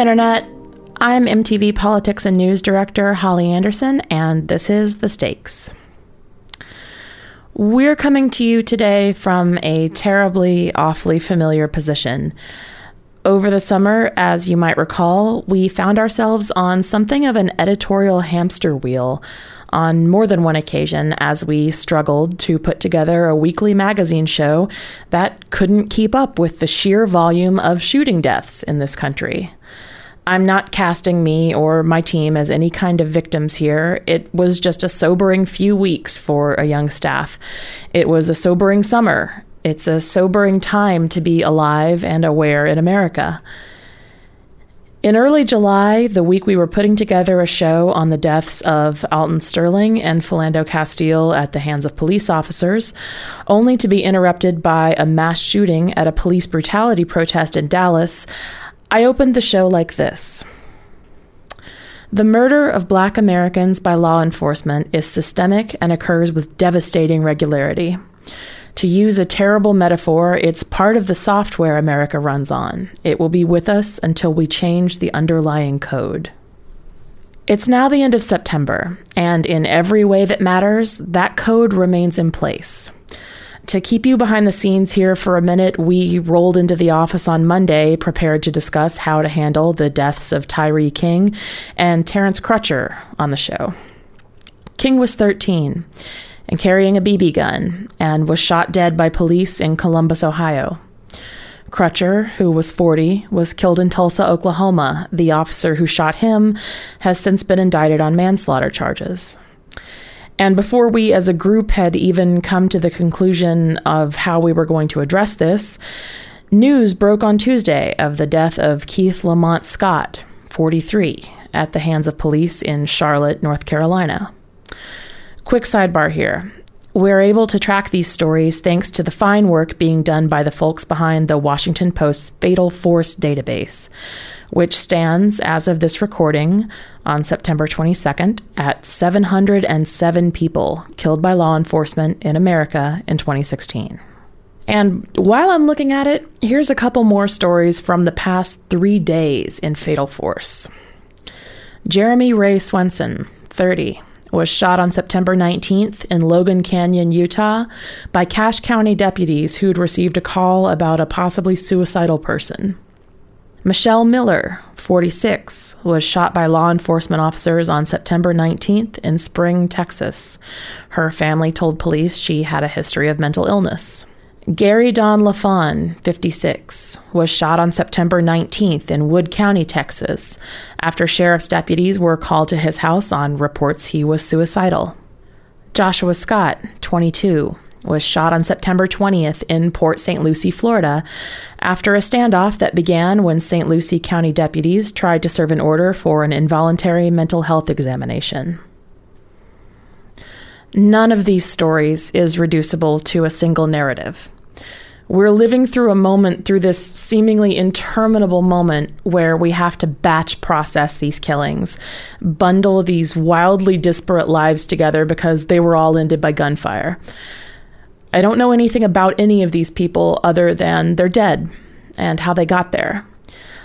Internet. I'm MTV Politics and News Director Holly Anderson, and this is The Stakes. We're coming to you today from a terribly, awfully familiar position. Over the summer, as you might recall, we found ourselves on something of an editorial hamster wheel on more than one occasion as we struggled to put together a weekly magazine show that couldn't keep up with the sheer volume of shooting deaths in this country. I'm not casting me or my team as any kind of victims here. It was just a sobering few weeks for a young staff. It was a sobering summer. It's a sobering time to be alive and aware in America. In early July, the week we were putting together a show on the deaths of Alton Sterling and Philando Castile at the hands of police officers, only to be interrupted by a mass shooting at a police brutality protest in Dallas, I opened the show like this. The murder of black Americans by law enforcement is systemic and occurs with devastating regularity. To use a terrible metaphor, it's part of the software America runs on. It will be with us until we change the underlying code. It's now the end of September, and in every way that matters, that code remains in place to keep you behind the scenes here for a minute, we rolled into the office on Monday prepared to discuss how to handle the deaths of Tyree King and Terrence Crutcher on the show. King was 13 and carrying a BB gun and was shot dead by police in Columbus, Ohio. Crutcher, who was 40, was killed in Tulsa, Oklahoma. The officer who shot him has since been indicted on manslaughter charges. And before we as a group had even come to the conclusion of how we were going to address this, news broke on Tuesday of the death of Keith Lamont Scott, 43, at the hands of police in Charlotte, North Carolina. Quick sidebar here. We're able to track these stories thanks to the fine work being done by the folks behind the Washington Post's Fatal Force database, which stands, as of this recording, on September 22nd at 707 people killed by law enforcement in America in 2016. And while I'm looking at it, here's a couple more stories from the past three days in Fatal Force. Jeremy Ray Swenson, 30, was shot on September 19th in Logan Canyon, Utah, by Cache County deputies who'd received a call about a possibly suicidal person. Michelle Miller, 46, was shot by law enforcement officers on September 19th in Spring, Texas. Her family told police she had a history of mental illness. Gary Don LaFon, 56, was shot on September 19th in Wood County, Texas, after sheriff's deputies were called to his house on reports he was suicidal. Joshua Scott, 22, was shot on September 20th in Port St. Lucie, Florida, after a standoff that began when St. Lucie County deputies tried to serve an order for an involuntary mental health examination. None of these stories is reducible to a single narrative. We're living through a moment, through this seemingly interminable moment, where we have to batch process these killings, bundle these wildly disparate lives together because they were all ended by gunfire. I don't know anything about any of these people other than they're dead and how they got there.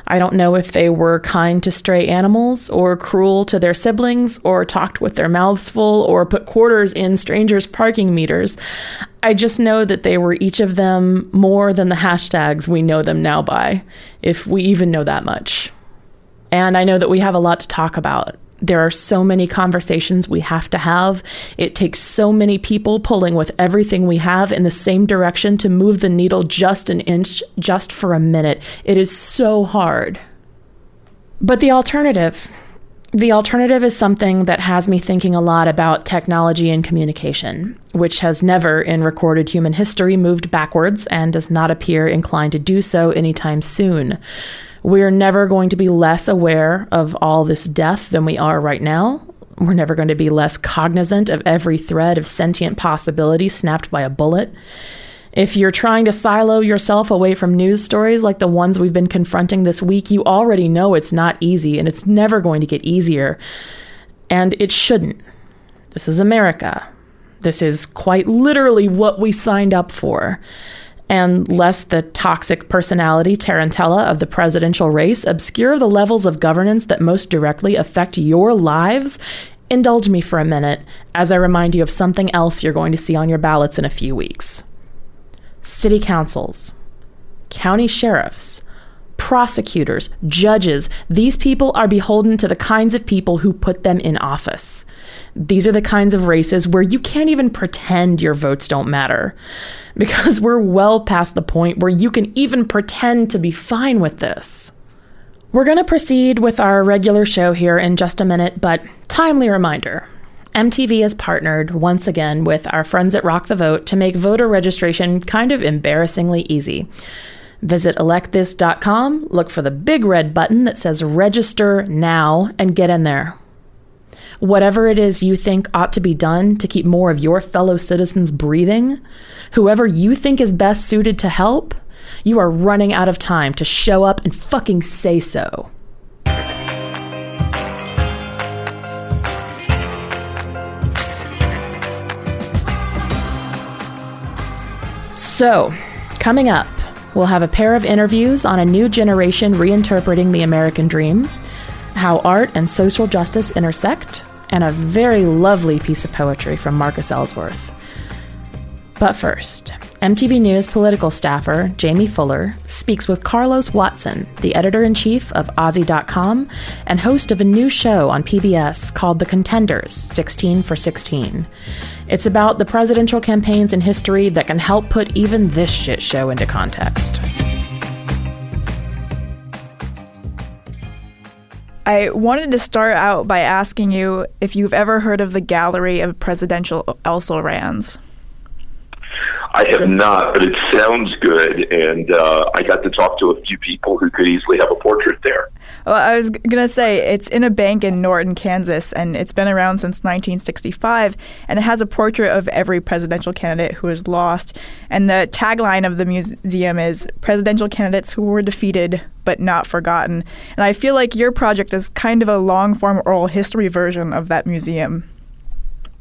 I don't know if they were kind to stray animals or cruel to their siblings or talked with their mouths full or put quarters in strangers' parking meters. I just know that they were each of them more than the hashtags we know them now by, if we even know that much. And I know that we have a lot to talk about there are so many conversations we have to have. It takes so many people pulling with everything we have in the same direction to move the needle just an inch, just for a minute. It is so hard. But the alternative, the alternative is something that has me thinking a lot about technology and communication, which has never in recorded human history moved backwards and does not appear inclined to do so anytime soon. We're never going to be less aware of all this death than we are right now. We're never going to be less cognizant of every thread of sentient possibility snapped by a bullet. If you're trying to silo yourself away from news stories like the ones we've been confronting this week, you already know it's not easy and it's never going to get easier. And it shouldn't. This is America. This is quite literally what we signed up for. And lest the toxic personality tarantella of the presidential race obscure the levels of governance that most directly affect your lives, indulge me for a minute as I remind you of something else you're going to see on your ballots in a few weeks. City councils, county sheriffs, prosecutors, judges, these people are beholden to the kinds of people who put them in office. These are the kinds of races where you can't even pretend your votes don't matter. Because we're well past the point where you can even pretend to be fine with this. We're going to proceed with our regular show here in just a minute, but timely reminder MTV has partnered once again with our friends at Rock the Vote to make voter registration kind of embarrassingly easy. Visit electthis.com, look for the big red button that says register now, and get in there. Whatever it is you think ought to be done to keep more of your fellow citizens breathing, whoever you think is best suited to help, you are running out of time to show up and fucking say so. So, coming up, we'll have a pair of interviews on a new generation reinterpreting the American dream, how art and social justice intersect, and a very lovely piece of poetry from Marcus Ellsworth. But first, MTV News political staffer Jaime Fuller speaks with Carlos Watson, the editor in chief of OZY.com and host of a new show on PBS called The Contenders 16 for 16. It's about the presidential campaigns in history that can help put even this shit show into context. I wanted to start out by asking you if you've ever heard of the Gallery of Presidential Also Rans. I have not, but it sounds good, and uh, I got to talk to a few people who could easily have a portrait there. Well, I was gonna say it's in a bank in Norton, Kansas, and it's been around since 1965, and it has a portrait of every presidential candidate who has lost. And the tagline of the museum is "Presidential candidates who were defeated but not forgotten." And I feel like your project is kind of a long-form oral history version of that museum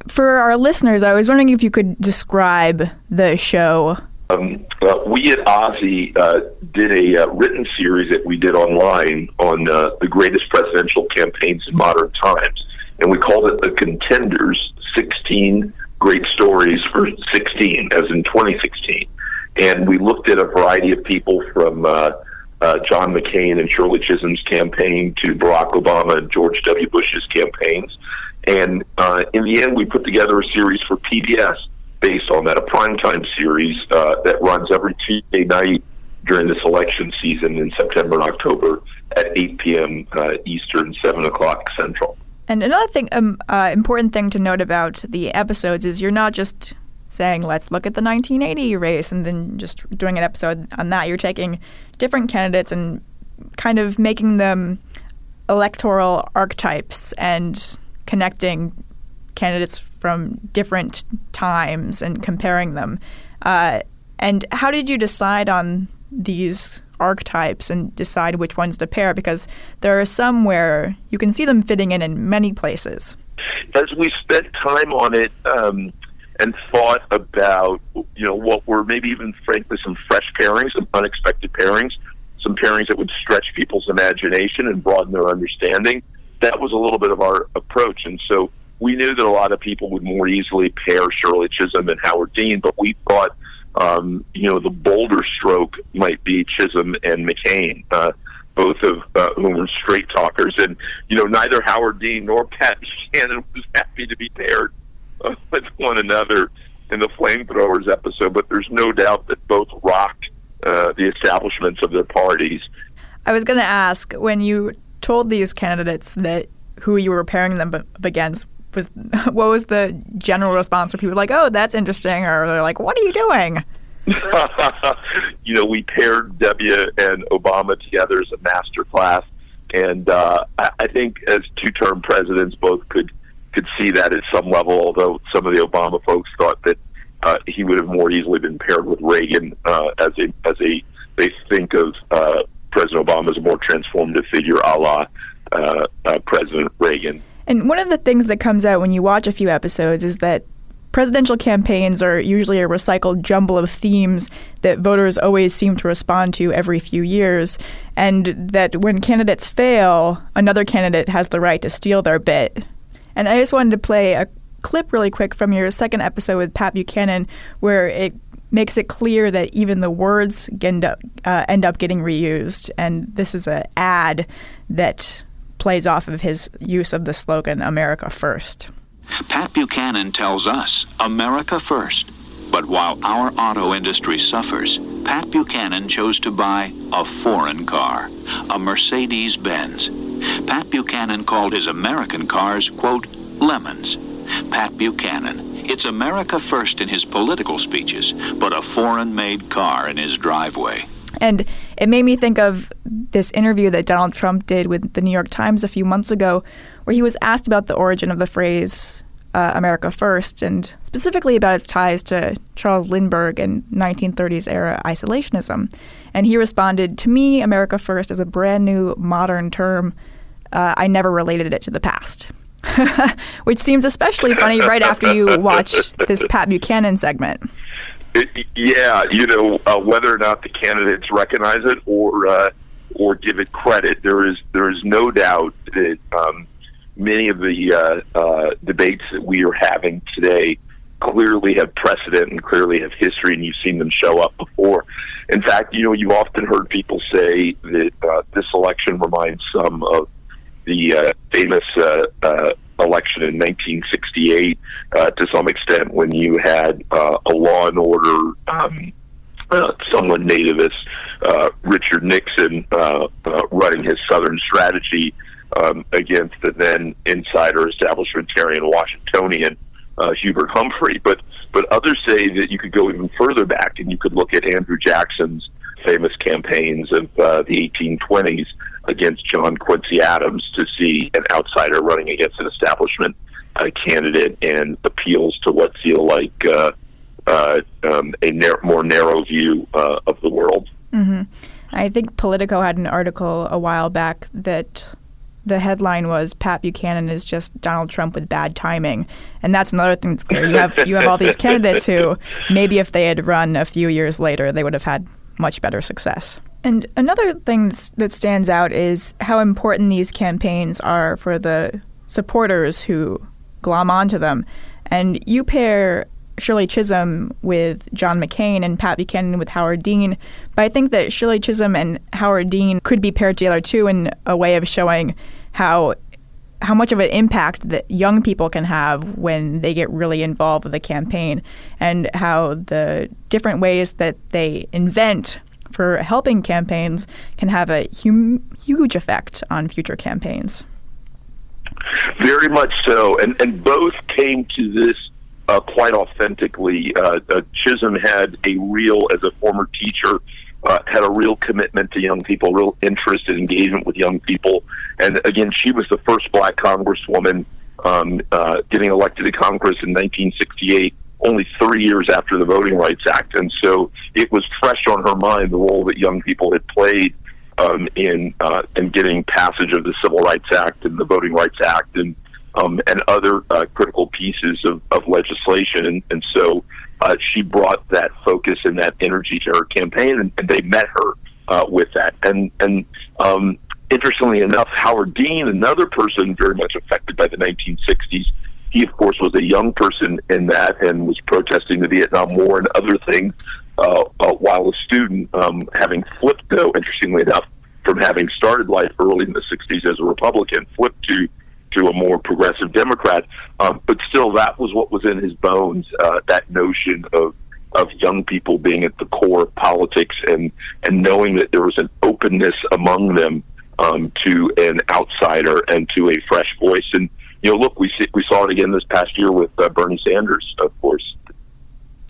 for our listeners, I was wondering if you could describe the show. Um, uh, we at OZY uh, did a uh, written series that we did online on uh, the greatest presidential campaigns in modern times, and we called it the Contenders 16 Great Stories for 16, as in 2016. And we looked at a variety of people from uh, uh, John McCain and Shirley Chisholm's campaign to Barack Obama and George W. Bush's campaigns. And uh, in the end, we put together a series for PBS based on that, a primetime series uh, that runs every Tuesday night during this election season in September and October at 8 p.m. Uh, Eastern, 7 o'clock Central. And another thing, um, uh, important thing to note about the episodes is you're not just saying, let's look at the 1980 race and then just doing an episode on that. You're taking different candidates and kind of making them electoral archetypes and connecting candidates from different times and comparing them. Uh, and how did you decide on these archetypes and decide which ones to pair? Because there are some where you can see them fitting in in many places. As we spent time on it um, and thought about, you know, what were maybe even frankly some fresh pairings, some unexpected pairings, some pairings that would stretch people's imagination and broaden their understanding that was a little bit of our approach. And so we knew that a lot of people would more easily pair Shirley Chisholm and Howard Dean, but we thought, um, you know, the bolder stroke might be Chisholm and McCain, uh, both of uh, whom were straight talkers. And, you know, neither Howard Dean nor Pat Shannon was happy to be paired uh, with one another in the Flamethrowers episode, but there's no doubt that both rocked uh, the establishments of their parties. I was going to ask when you told these candidates that who you were pairing them against was what was the general response for people like, "Oh, that's interesting," or they're like, "What are you doing?" you know, we paired W and Obama together as a master class, and uh, I, I think as two-term presidents, both could could see that at some level. Although some of the Obama folks thought that uh, he would have more easily been paired with Reagan uh, as a as a they think of uh, President Obama is a more transformative figure, a la uh, uh, President Reagan. And one of the things that comes out when you watch a few episodes is that presidential campaigns are usually a recycled jumble of themes that voters always seem to respond to every few years, and that when candidates fail, another candidate has the right to steal their bit. And I just wanted to play a clip really quick from your second episode with Pat Buchanan, where it makes it clear that even the words end up, uh, end up getting reused. And this is an ad that plays off of his use of the slogan America First. Pat Buchanan tells us America First. But while our auto industry suffers, Pat Buchanan chose to buy a foreign car, a Mercedes Benz. Pat Buchanan called his American cars, quote, lemons. Pat Buchanan, it's America first in his political speeches, but a foreign made car in his driveway. And it made me think of this interview that Donald Trump did with the New York Times a few months ago, where he was asked about the origin of the phrase uh, America First, and specifically about its ties to Charles Lindbergh and 1930s era isolationism. And he responded, To me, America First is a brand new modern term. Uh, I never related it to the past. which seems especially funny right after you watch this Pat Buchanan segment. It, yeah, you know uh, whether or not the candidates recognize it or uh, or give it credit, there is there is no doubt that um, many of the uh, uh, debates that we are having today clearly have precedent and clearly have history, and you've seen them show up before. In fact, you know you've often heard people say that uh, this election reminds some of the uh, famous election in 1968 uh, to some extent when you had uh, a law and order um, uh, somewhat nativist uh, Richard Nixon uh, uh, running his Southern strategy um, against the then insider establishmentarian Washingtonian uh, Hubert Humphrey. But but others say that you could go even further back and you could look at Andrew Jackson's famous campaigns of uh, the 1820s against John Quincy Adams to see an outsider running against an establishment uh, candidate and appeals to what feel like uh, uh, um, a more narrow view uh, of the world. Mm-hmm. I think Politico had an article a while back that the headline was Pat Buchanan is just Donald Trump with bad timing, and that's another thing that's clear. You have you have all these candidates who maybe if they had run a few years later, they would have had much better success. And another thing that stands out is how important these campaigns are for the supporters who glom onto them. And you pair Shirley Chisholm with John McCain and Pat Buchanan with Howard Dean. But I think that Shirley Chisholm and Howard Dean could be paired together too in a way of showing how how much of an impact that young people can have when they get really involved with the campaign and how the different ways that they invent for helping campaigns can have a hum- huge effect on future campaigns. Very much so, and and both came to this uh, quite authentically. Uh, uh, Chisholm had a real, as a former teacher, uh, had a real commitment to young people, real interest and engagement with young people. And again, she was the first black congresswoman um, uh, getting elected to Congress in 1968 only three years after the Voting Rights Act, and so it was fresh on her mind the role that young people had played um, in uh, in getting passage of the Civil Rights Act and the Voting Rights Act and um, and other uh, critical pieces of, of legislation, and, and so uh, she brought that focus and that energy to her campaign, and, and they met her uh, with that. And and um, interestingly enough, Howard Dean, another person very much affected by the 1960s, he, of course, was a young person in that and was protesting the Vietnam War and other things uh, uh, while a student, um, having flipped, though, interestingly enough, from having started life early in the 60s as a Republican, flipped to to a more progressive Democrat. Um, but still, that was what was in his bones. Uh, that notion of of young people being at the core of politics and and knowing that there was an openness among them um, to an outsider and to a fresh voice. And you know, look, we see, we saw it again this past year with uh, Bernie Sanders, of course.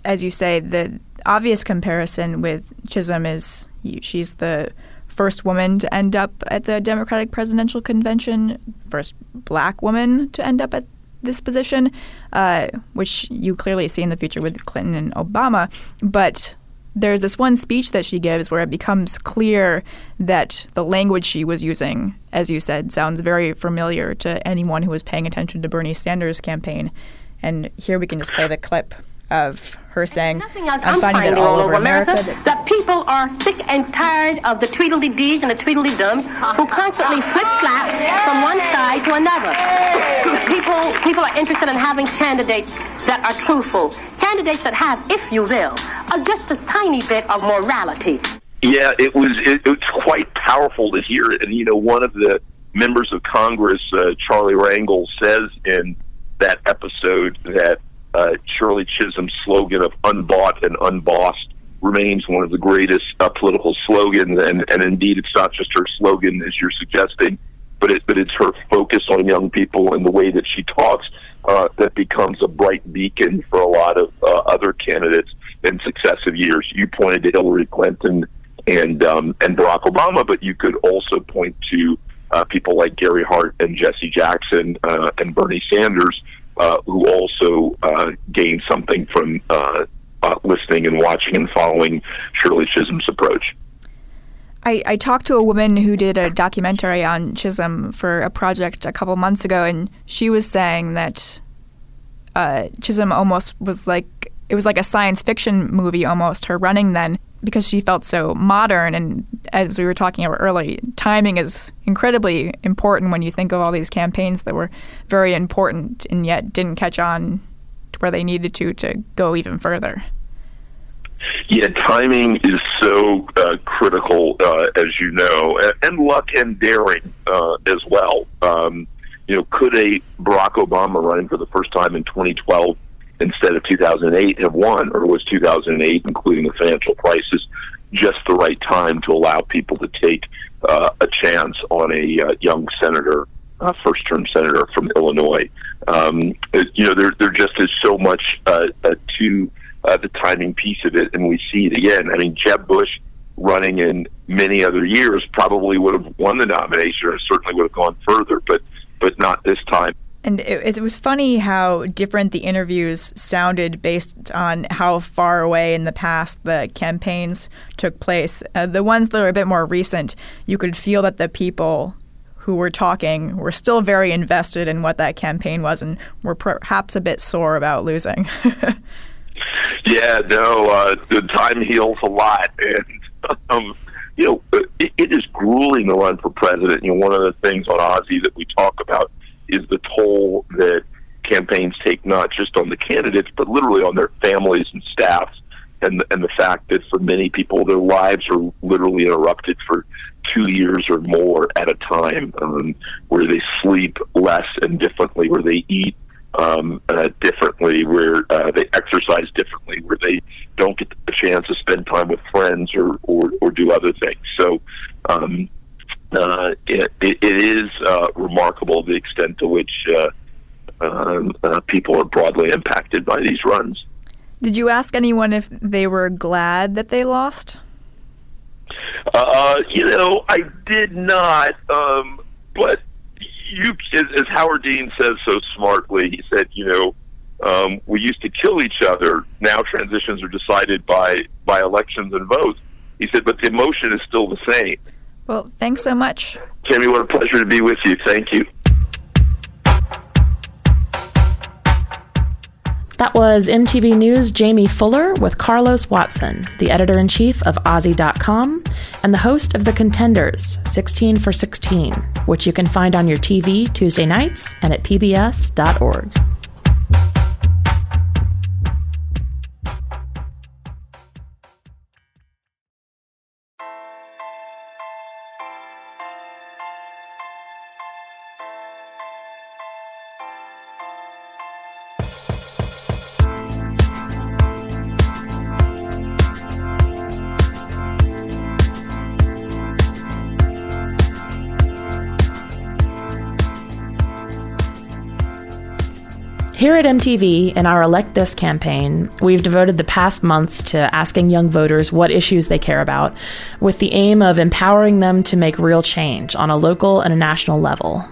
As you say, the obvious comparison with Chisholm is she's the first woman to end up at the Democratic presidential convention, first black woman to end up at this position, uh, which you clearly see in the future with Clinton and Obama. But there's this one speech that she gives where it becomes clear that the language she was using, as you said, sounds very familiar to anyone who was paying attention to Bernie Sanders' campaign. And here we can just play the clip of her saying, Nothing else I'm, I'm finding, finding that all over America, that that people are sick and tired of the Tweedledee-Dees and the Tweedledee-Dums who constantly flip-flap from one side to another. People, people are interested in having candidates that are truthful, candidates that have, if you will, uh, just a tiny bit of morality. Yeah, it was it, it was quite powerful to hear it. And you know, one of the members of Congress, uh, Charlie Rangel, says in that episode that uh, Shirley Chisholm's slogan of "unbought and unbossed" remains one of the greatest uh, political slogans. And, and indeed, it's not just her slogan, as you're suggesting, but it, but it's her focus on young people and the way that she talks uh, that becomes a bright beacon for a lot of uh, other candidates in successive years. You pointed to Hillary Clinton and um, and Barack Obama, but you could also point to uh, people like Gary Hart and Jesse Jackson uh, and Bernie Sanders, uh, who also uh, gained something from uh, uh, listening and watching and following Shirley Chisholm's approach. I, I talked to a woman who did a documentary on Chisholm for a project a couple months ago, and she was saying that uh, Chisholm almost was like it was like a science fiction movie almost. Her running then because she felt so modern, and as we were talking about early, timing is incredibly important when you think of all these campaigns that were very important and yet didn't catch on to where they needed to to go even further. Yeah, timing is so uh, critical, uh, as you know, and, and luck and daring uh, as well. Um, you know, could a Barack Obama running for the first time in 2012 instead of 2008 have won, or was 2008, including the financial crisis, just the right time to allow people to take uh, a chance on a uh, young senator, uh, first-term senator from Illinois? Um, you know, there there just is so much uh, uh, to uh, the timing piece of it, and we see it again. I mean, Jeb Bush running in many other years probably would have won the nomination, or certainly would have gone further, but but not this time. And it, it, was funny how different the interviews sounded based on how far away in the past the campaigns took place. Uh, the ones that are a bit more recent, you could feel that the people who were talking were still very invested in what that campaign was and were perhaps a bit sore about losing. yeah, no, uh, the time heals a lot. And, um, you know, it, it is grueling to run for president. You know, one of the things on OZY that we talk about is the toll that campaigns take not just on the candidates but literally on their families and staffs and and the fact that for many people their lives are literally interrupted for two years or more at a time um, where they sleep less and differently where they eat um, uh, differently where uh, they exercise differently where they don't get the chance to spend time with friends or or, or do other things. So um, uh, it, it, it is uh, remarkable the extent to which uh, um, uh, people are broadly impacted by these runs. Did you ask anyone if they were glad that they lost? Uh, you know, I did not, um, but you, as, as Howard Dean says so smartly, he said, you know, um, we used to kill each other. Now transitions are decided by by elections and votes. He said, but the emotion is still the same. Well, thanks so much. Jaime, what a pleasure to be with you. Thank you. That was MTV News' Jaime Fuller with Carlos Watson, the editor in chief of OZY.com and the host of The Contenders 16 for 16, which you can find on your TV Tuesday nights and at PBS.org. Here at MTV, in our Elect This campaign, we've devoted the past months to asking young voters what issues they care about, with the aim of empowering them to make real change on a local and a national level.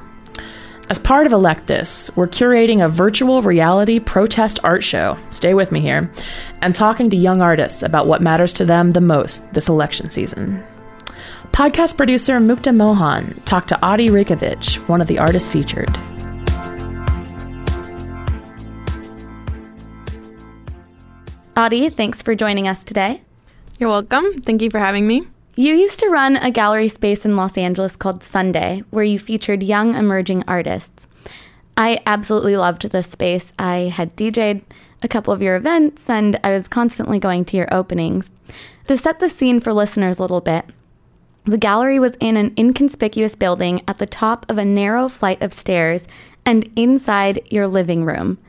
As part of Elect This, we're curating a virtual reality protest art show, stay with me here, and talking to young artists about what matters to them the most this election season. Podcast producer Mukta Mohan talked to Adi Rajkovic, one of the artists featured. Adi, thanks for joining us today. You're welcome. Thank you for having me. You used to run a gallery space in Los Angeles called Sunday, where you featured young emerging artists. I absolutely loved this space. I had DJ'd a couple of your events, and I was constantly going to your openings. To set the scene for listeners a little bit, the gallery was in an inconspicuous building at the top of a narrow flight of stairs and inside your living room.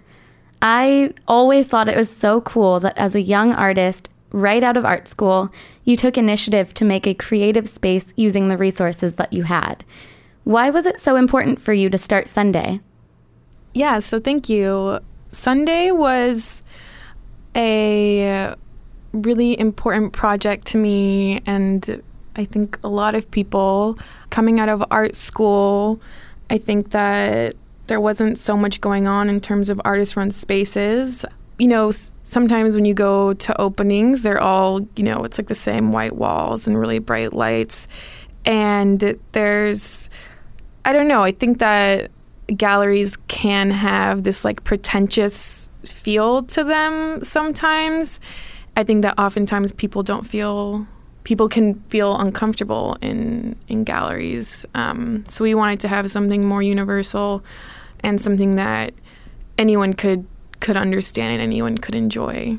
I always thought it was so cool that as a young artist, right out of art school, you took initiative to make a creative space using the resources that you had. Why was it so important for you to start Sunday? Yeah, so thank you. Sunday was a really important project to me, and I think a lot of people coming out of art school, I think that there wasn't so much going on in terms of artist run spaces. You know, sometimes when you go to openings, they're all, you know, it's like the same white walls and really bright lights. And there's, I don't know, I think that galleries can have this like pretentious feel to them sometimes. I think that oftentimes people don't feel people can feel uncomfortable in in galleries. Um, so we wanted to have something more universal and something that anyone could could understand and anyone could enjoy.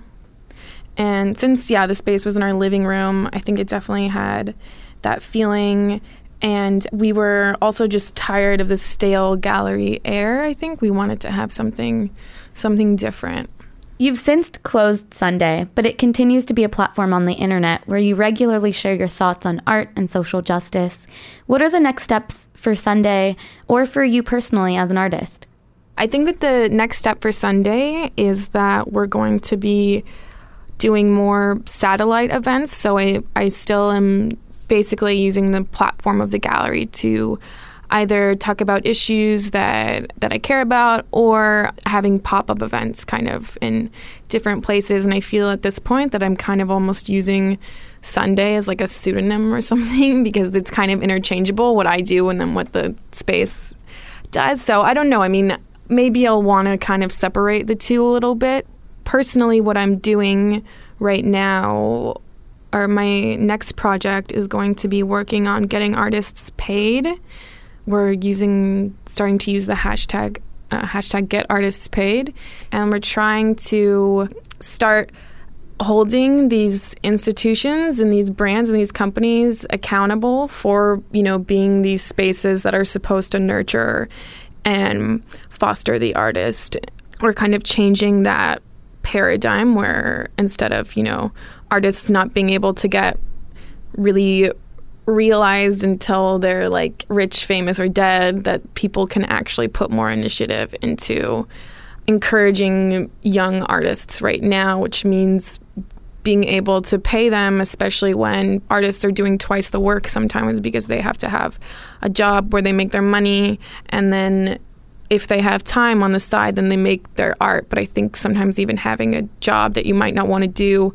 And since yeah, the space was in our living room, I think it definitely had that feeling. And we were also just tired of the stale gallery air. I think we wanted to have something something different. You've since closed Sunday, but it continues to be a platform on the internet where you regularly share your thoughts on art and social justice. What are the next steps for Sunday or for you personally as an artist? I think that the next step for Sunday is that we're going to be doing more satellite events. So I, I still am basically using the platform of the gallery to either talk about issues that that I care about or having pop-up events kind of in different places and I feel at this point that I'm kind of almost using Sunday as like a pseudonym or something because it's kind of interchangeable what I do and then what the space does. So I don't know. I mean, maybe I'll want to kind of separate the two a little bit. Personally, what I'm doing right now or my next project is going to be working on getting artists paid we're using starting to use the hashtag uh, hashtag get artists paid. And we're trying to start holding these institutions and these brands and these companies accountable for you know being these spaces that are supposed to nurture and foster the artist. We're kind of changing that paradigm where instead of you know artists not being able to get really realized until they're like rich, famous, or dead that people can actually put more initiative into encouraging young artists right now, which means being able to pay them, especially when artists are doing twice the work sometimes because they have to have a job where they make their money and then if they have time on the side, then they make their art. But I think sometimes even having a job that you might not want to do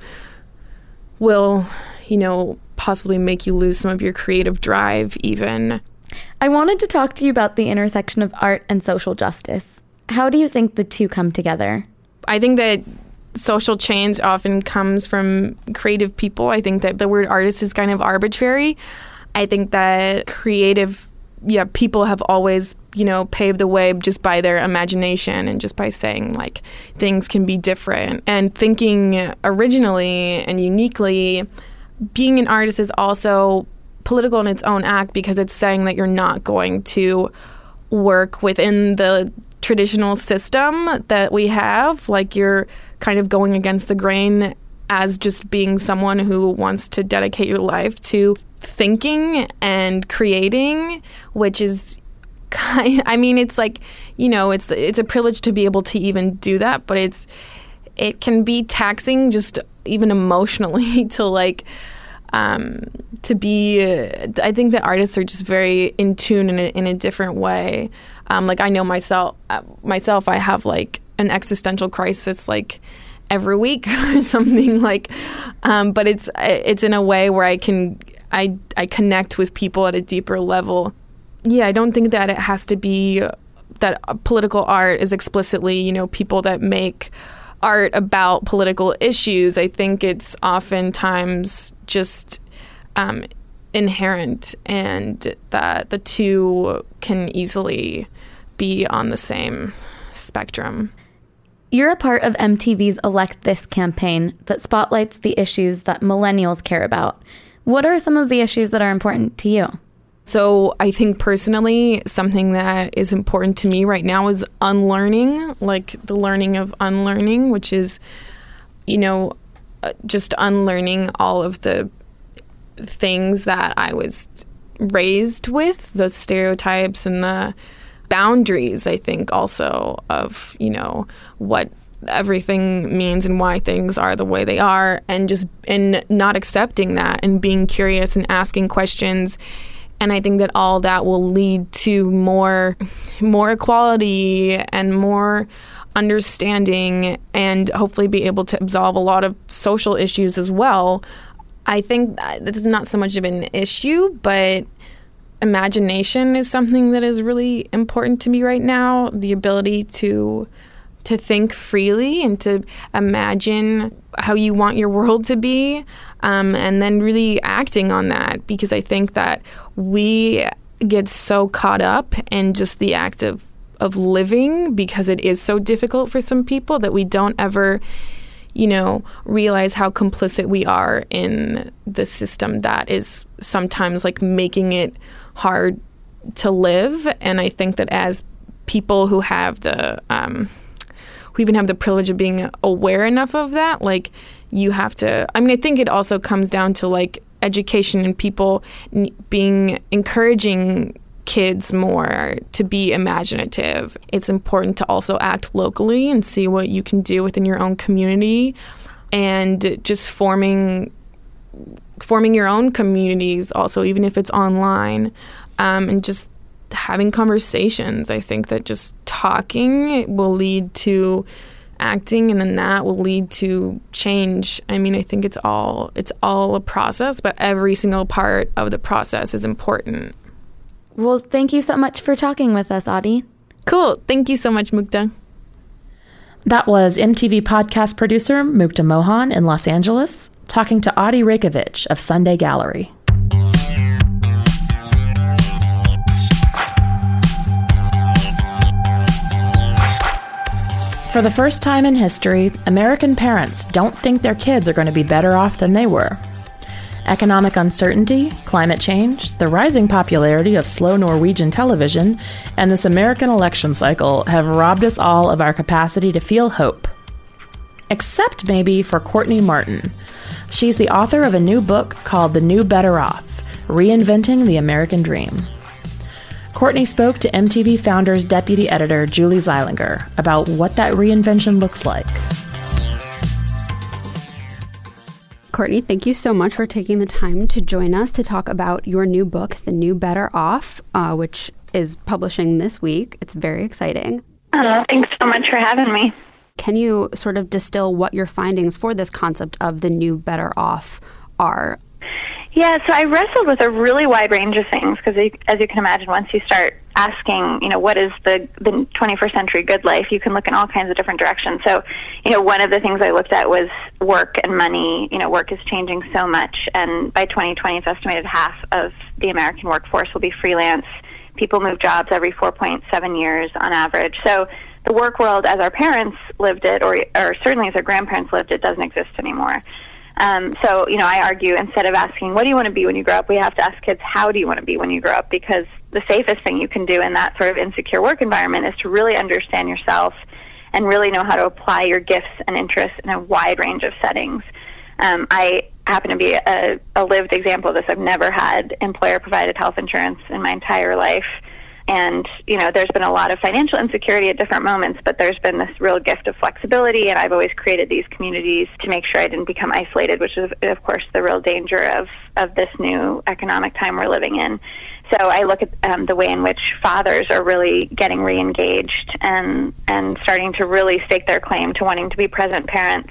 will, you know, possibly make you lose some of your creative drive, even. I wanted to talk to you about the intersection of art and social justice. How do you think the two come together? I think that social change often comes from creative people. I think that the word artist is kind of arbitrary. I think that creative yeah, people have always, you know, paved the way just by their imagination and just by saying like things can be different and thinking originally and uniquely being an artist is also political in its own act because it's saying that you're not going to work within the traditional system that we have. Like you're kind of going against the grain as just being someone who wants to dedicate your life to thinking and creating, which is I mean it's like, you know, it's it's a privilege to be able to even do that, but it's it can be taxing just even emotionally to like um, to be uh, i think that artists are just very in tune in a, in a different way. Um, like i know myself uh, myself i have like an existential crisis like every week or something like um, but it's it's in a way where i can i i connect with people at a deeper level. Yeah i don't think that it has to be that political art is explicitly you know people that make art about political issues. I think it's oftentimes just um, inherent and that the two can easily be on the same spectrum. You're a part of MTV's Elect This campaign that spotlights the issues that millennials care about. What are some of the issues that are important to you? So, I think personally, something that is important to me right now is unlearning, like the learning of unlearning, which is, you know, uh, just unlearning all of the things that I was raised with, the stereotypes and the boundaries, I think, also of, you know, what everything means and why things are the way they are and just and not accepting that and being curious and asking questions and I think that all that will lead to more more equality and more understanding and hopefully be able to absolve a lot of social issues as well. I think this is not so much of an issue, but imagination is something that is really important to me right now. The ability to to think freely and to imagine how you want your world to be, um, and then really acting on that. Because I think that we get so caught up in just the act of of living because it is so difficult for some people that we don't ever you know, realize how complicit we are in the system that is sometimes like making it hard to live. And I think that as people who have the, um, who even have the privilege of being aware enough of that, like you have to, I mean, I think it also comes down to like education and people being encouraging kids more to be imaginative. It's important to also act locally and see what you can do within your own community and just forming forming your own communities also even if it's online um, and just having conversations. I think that just talking will lead to acting and then that will lead to change. I mean, I think it's all it's all a process, but every single part of the process is important. Well, thank you so much for talking with us, Adi. Cool. Thank you so much, Mukta. That was MTV podcast producer Mukta Mohan in Los Angeles talking to Adi Rajkovic of Sunday Gallery. For the first time in history, American parents don't think their kids are going to be better off than they were. Economic uncertainty, climate change, the rising popularity of slow Norwegian television, and this American election cycle have robbed us all of our capacity to feel hope. Except maybe for Courtney Martin. She's the author of a new book called The New Better Off Reinventing the American Dream. Courtney spoke to MTV Founders deputy editor Julie Zeilinger about what that reinvention looks like. Courtney, thank you so much for taking the time to join us to talk about your new book, The New Better Off, uh, which is publishing this week. It's very exciting. Uh, thanks so much for having me. Can you sort of distill what your findings for this concept of the new better off are? Yeah, so I wrestled with a really wide range of things because, as you can imagine, once you start asking, you know, what is the the 21st century good life, you can look in all kinds of different directions. So, you know, one of the things I looked at was work and money. You know, work is changing so much, and by 2020, it's estimated half of the American workforce will be freelance. People move jobs every 4.7 years on average. So, the work world, as our parents lived it, or or certainly as our grandparents lived it, doesn't exist anymore. Um, so, you know, I argue instead of asking, what do you want to be when you grow up, we have to ask kids, how do you want to be when you grow up? Because the safest thing you can do in that sort of insecure work environment is to really understand yourself and really know how to apply your gifts and interests in a wide range of settings. Um, I happen to be a, a lived example of this. I've never had employer provided health insurance in my entire life. And, you know, there's been a lot of financial insecurity at different moments, but there's been this real gift of flexibility. And I've always created these communities to make sure I didn't become isolated, which is, of course, the real danger of, of this new economic time we're living in. So I look at um, the way in which fathers are really getting reengaged and, and starting to really stake their claim to wanting to be present parents,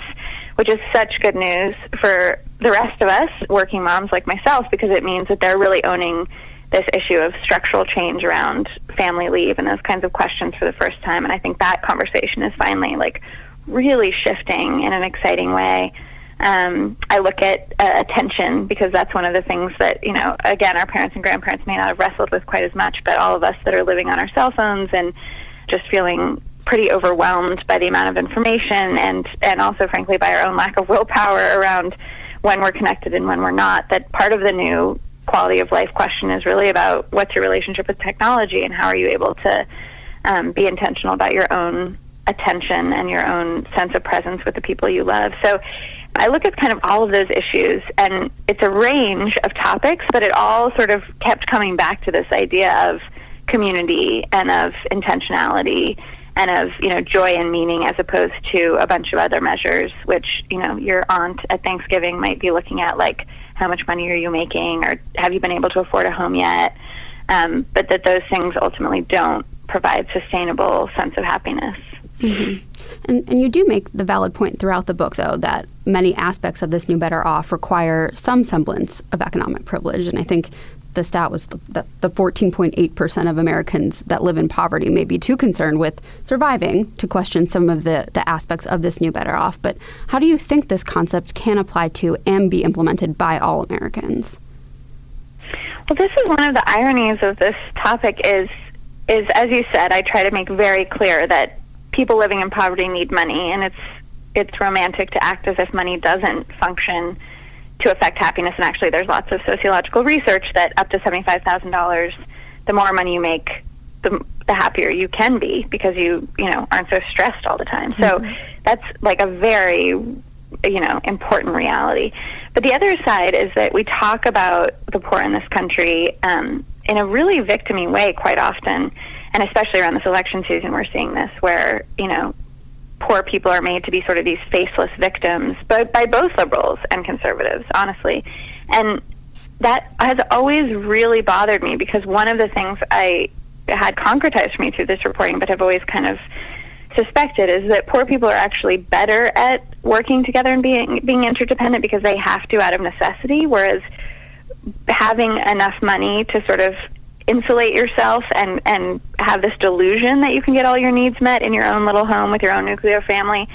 which is such good news for the rest of us, working moms like myself, because it means that they're really owning this issue of structural change around family leave and those kinds of questions for the first time. And I think that conversation is finally like really shifting in an exciting way. Um, I look at uh, attention because that's one of the things that, you know, again, our parents and grandparents may not have wrestled with quite as much, but all of us that are living on our cell phones and just feeling pretty overwhelmed by the amount of information and, and also, frankly, by our own lack of willpower around when we're connected and when we're not, that part of the new quality of life question is really about what's your relationship with technology and how are you able to um, be intentional about your own attention and your own sense of presence with the people you love. So I look at kind of all of those issues, and it's a range of topics, but it all sort of kept coming back to this idea of community and of intentionality and of you know joy and meaning as opposed to a bunch of other measures which you know your aunt at Thanksgiving might be looking at like how much money are you making or have you been able to afford a home yet um, but that those things ultimately don't provide sustainable sense of happiness Mm-hmm. And, and you do make the valid point throughout the book, though, that many aspects of this new better off require some semblance of economic privilege. And I think the stat was that the 14.8% of Americans that live in poverty may be too concerned with surviving to question some of the, the aspects of this new better off. But how do you think this concept can apply to and be implemented by all Americans? Well, this is one of the ironies of this topic is is as you said, I try to make very clear that people living in poverty need money, and it's it's romantic to act as if money doesn't function to affect happiness. And actually, there's lots of sociological research that up to seventy five thousand dollars, the more money you make, the the happier you can be because you you know aren't so stressed all the time. So mm-hmm. that's like a very you know important reality. But the other side is that we talk about the poor in this country um, in a really victimy way quite often and especially around this election season, we're seeing this where you know poor people are made to be sort of these faceless victims, but by both liberals and conservatives, honestly, and that has always really bothered me because one of the things I had concretized for me through this reporting, but have always kind of suspected is that poor people are actually better at working together and being being interdependent because they have to out of necessity, whereas having enough money to sort of insulate yourself and and have this delusion that you can get all your needs met in your own little home with your own nuclear family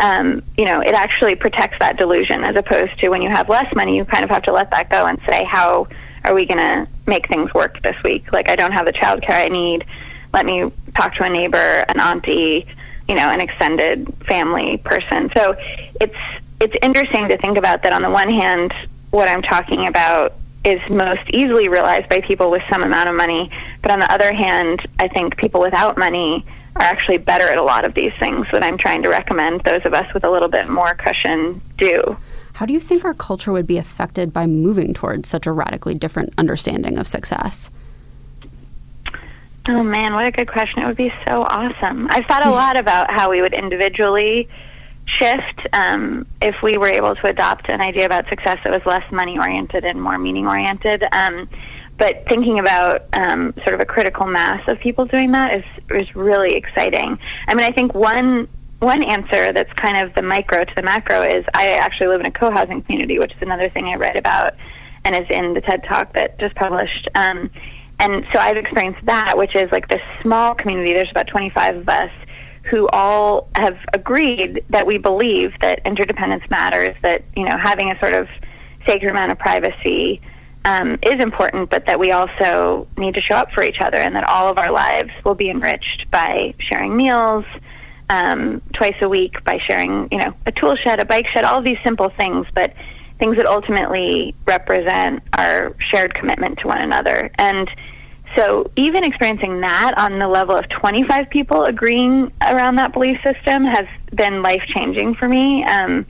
um, you know it actually protects that delusion as opposed to when you have less money you kind of have to let that go and say how are we going to make things work this week? Like i don't have the child care i need. Let me talk to a neighbor an auntie you know an extended family person. So it's it's interesting to think about that on the one hand what i'm talking about is most easily realized by people with some amount of money. But on the other hand, I think people without money are actually better at a lot of these things that I'm trying to recommend those of us with a little bit more cushion do. How do you think our culture would be affected by moving towards such a radically different understanding of success? Oh man, what a good question. It would be so awesome. I've thought a lot about how we would individually shift um, if we were able to adopt an idea about success that was less money oriented and more meaning oriented. Um, but thinking about um, sort of a critical mass of people doing that is is really exciting. I mean, I think one one answer that's kind of the micro to the macro is I actually live in a co-housing community, which is another thing I read about and is in the TED Talk that just published. Um, and so I've experienced that, which is like this small community. There's about 25 of us who all have agreed that we believe that interdependence matters, that you know having a sort of sacred amount of privacy um, is important, but that we also need to show up for each other, and that all of our lives will be enriched by sharing meals um, twice a week, by sharing you know a tool shed, a bike shed, all these simple things, but things that ultimately represent our shared commitment to one another. And so even experiencing that on the level of 25 people agreeing around that belief system has been life changing for me. Um,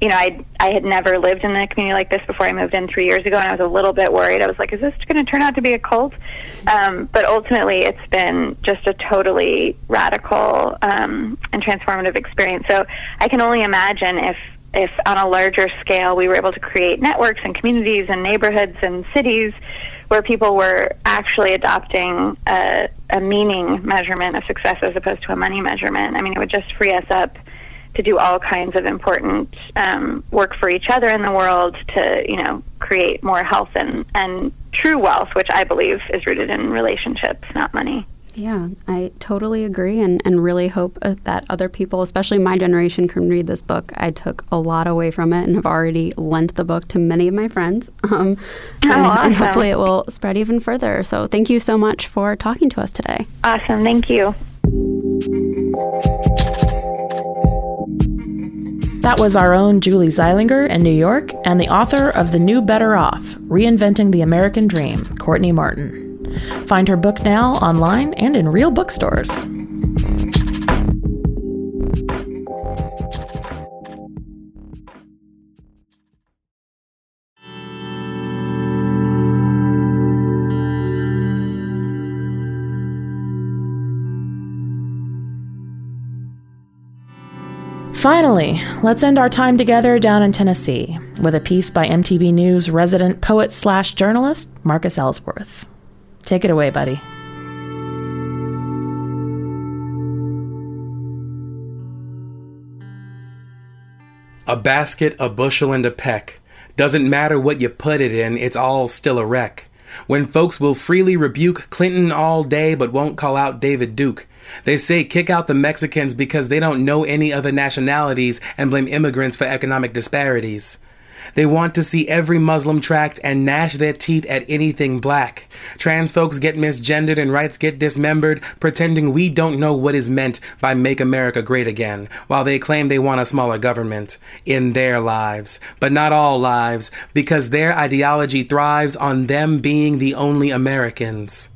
you know, I I had never lived in a community like this before I moved in three years ago, and I was a little bit worried. I was like, "Is this going to turn out to be a cult?" Um, but ultimately, it's been just a totally radical um, and transformative experience. So I can only imagine if if on a larger scale we were able to create networks and communities and neighborhoods and cities where people were actually adopting a, a meaning measurement of success as opposed to a money measurement. I mean, it would just free us up to do all kinds of important um, work for each other in the world to, you know, create more health and, and true wealth, which I believe is rooted in relationships, not money. Yeah, I totally agree and, and really hope uh, that other people, especially my generation, can read this book. I took a lot away from it and have already lent the book to many of my friends. Um, Oh, and, and awesome. hopefully it will spread even further. So thank you so much for talking to us today. Awesome. Thank you. That was our own Julie Zeilinger in New York and the author of The New Better Off Reinventing the American Dream, Courtney Martin. Find her book now online and in real bookstores. Finally, let's end our time together down in Tennessee with a piece by MTV News resident poet slash journalist Marcus Ellsworth. Take it away, buddy. A basket, a bushel, and a peck. Doesn't matter what you put it in, it's all still a wreck. When folks will freely rebuke Clinton all day but won't call out David Duke. They say kick out the Mexicans because they don't know any other nationalities and blame immigrants for economic disparities. They want to see every Muslim tracked and gnash their teeth at anything black. Trans folks get misgendered and rights get dismembered, pretending we don't know what is meant by Make America Great Again, while they claim they want a smaller government in their lives. But not all lives, because their ideology thrives on them being the only Americans.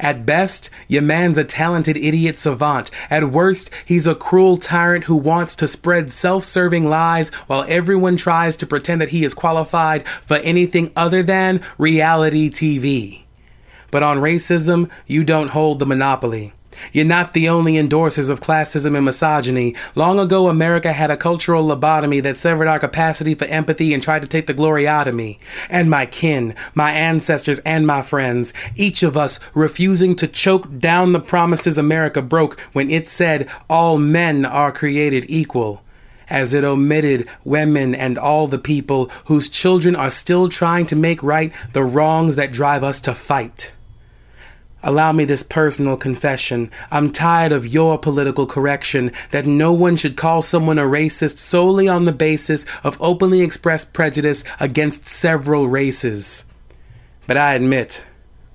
At best, your man's a talented idiot savant. At worst, he's a cruel tyrant who wants to spread self serving lies while everyone tries to pretend that he is qualified for anything other than reality TV. But on racism, you don't hold the monopoly. You're not the only endorsers of classism and misogyny. Long ago, America had a cultural lobotomy that severed our capacity for empathy and tried to take the glory out of me. And my kin, my ancestors, and my friends. Each of us refusing to choke down the promises America broke when it said all men are created equal as it omitted women and all the people whose children are still trying to make right the wrongs that drive us to fight. Allow me this personal confession. I'm tired of your political correction that no one should call someone a racist solely on the basis of openly expressed prejudice against several races. But I admit,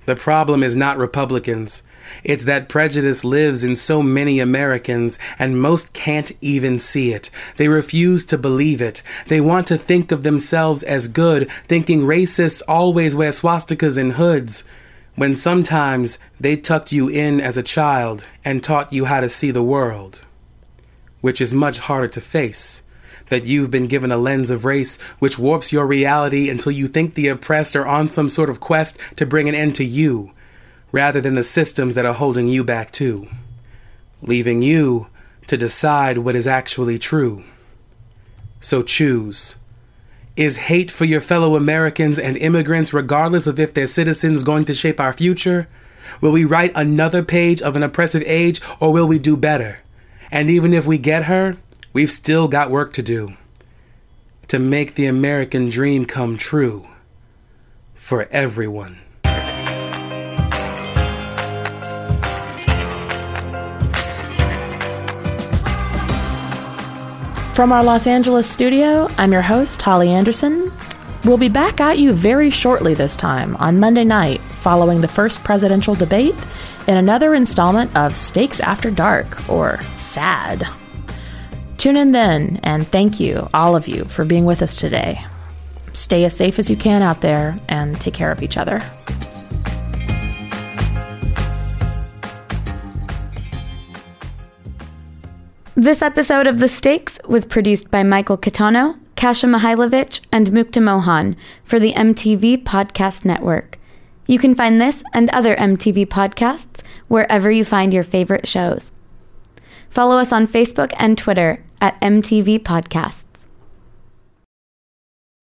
the problem is not Republicans. It's that prejudice lives in so many Americans, and most can't even see it. They refuse to believe it. They want to think of themselves as good, thinking racists always wear swastikas and hoods when sometimes they tucked you in as a child and taught you how to see the world, which is much harder to face. That you've been given a lens of race which warps your reality until you think the oppressed are on some sort of quest to bring an end to you, rather than the systems that are holding you back too, leaving you to decide what is actually true. So choose. Is hate for your fellow Americans and immigrants, regardless of if they're citizens, going to shape our future? Will we write another page of an oppressive age, or will we do better? And even if we get her, we've still got work to do to make the American dream come true for everyone. From our Los Angeles studio, I'm your host, Holly Anderson. We'll be back at you very shortly this time on Monday night, following the first presidential debate, in another installment of Stakes After Dark, or SAD. Tune in then, and thank you, all of you, for being with us today. Stay as safe as you can out there, and take care of each other. This episode of The Stakes was produced by Michael Kitano, Kasha Mihailovich, and Mukta Mohan for the MTV Podcast Network. You can find this and other MTV podcasts wherever you find your favorite shows. Follow us on Facebook and Twitter at MTV Podcasts.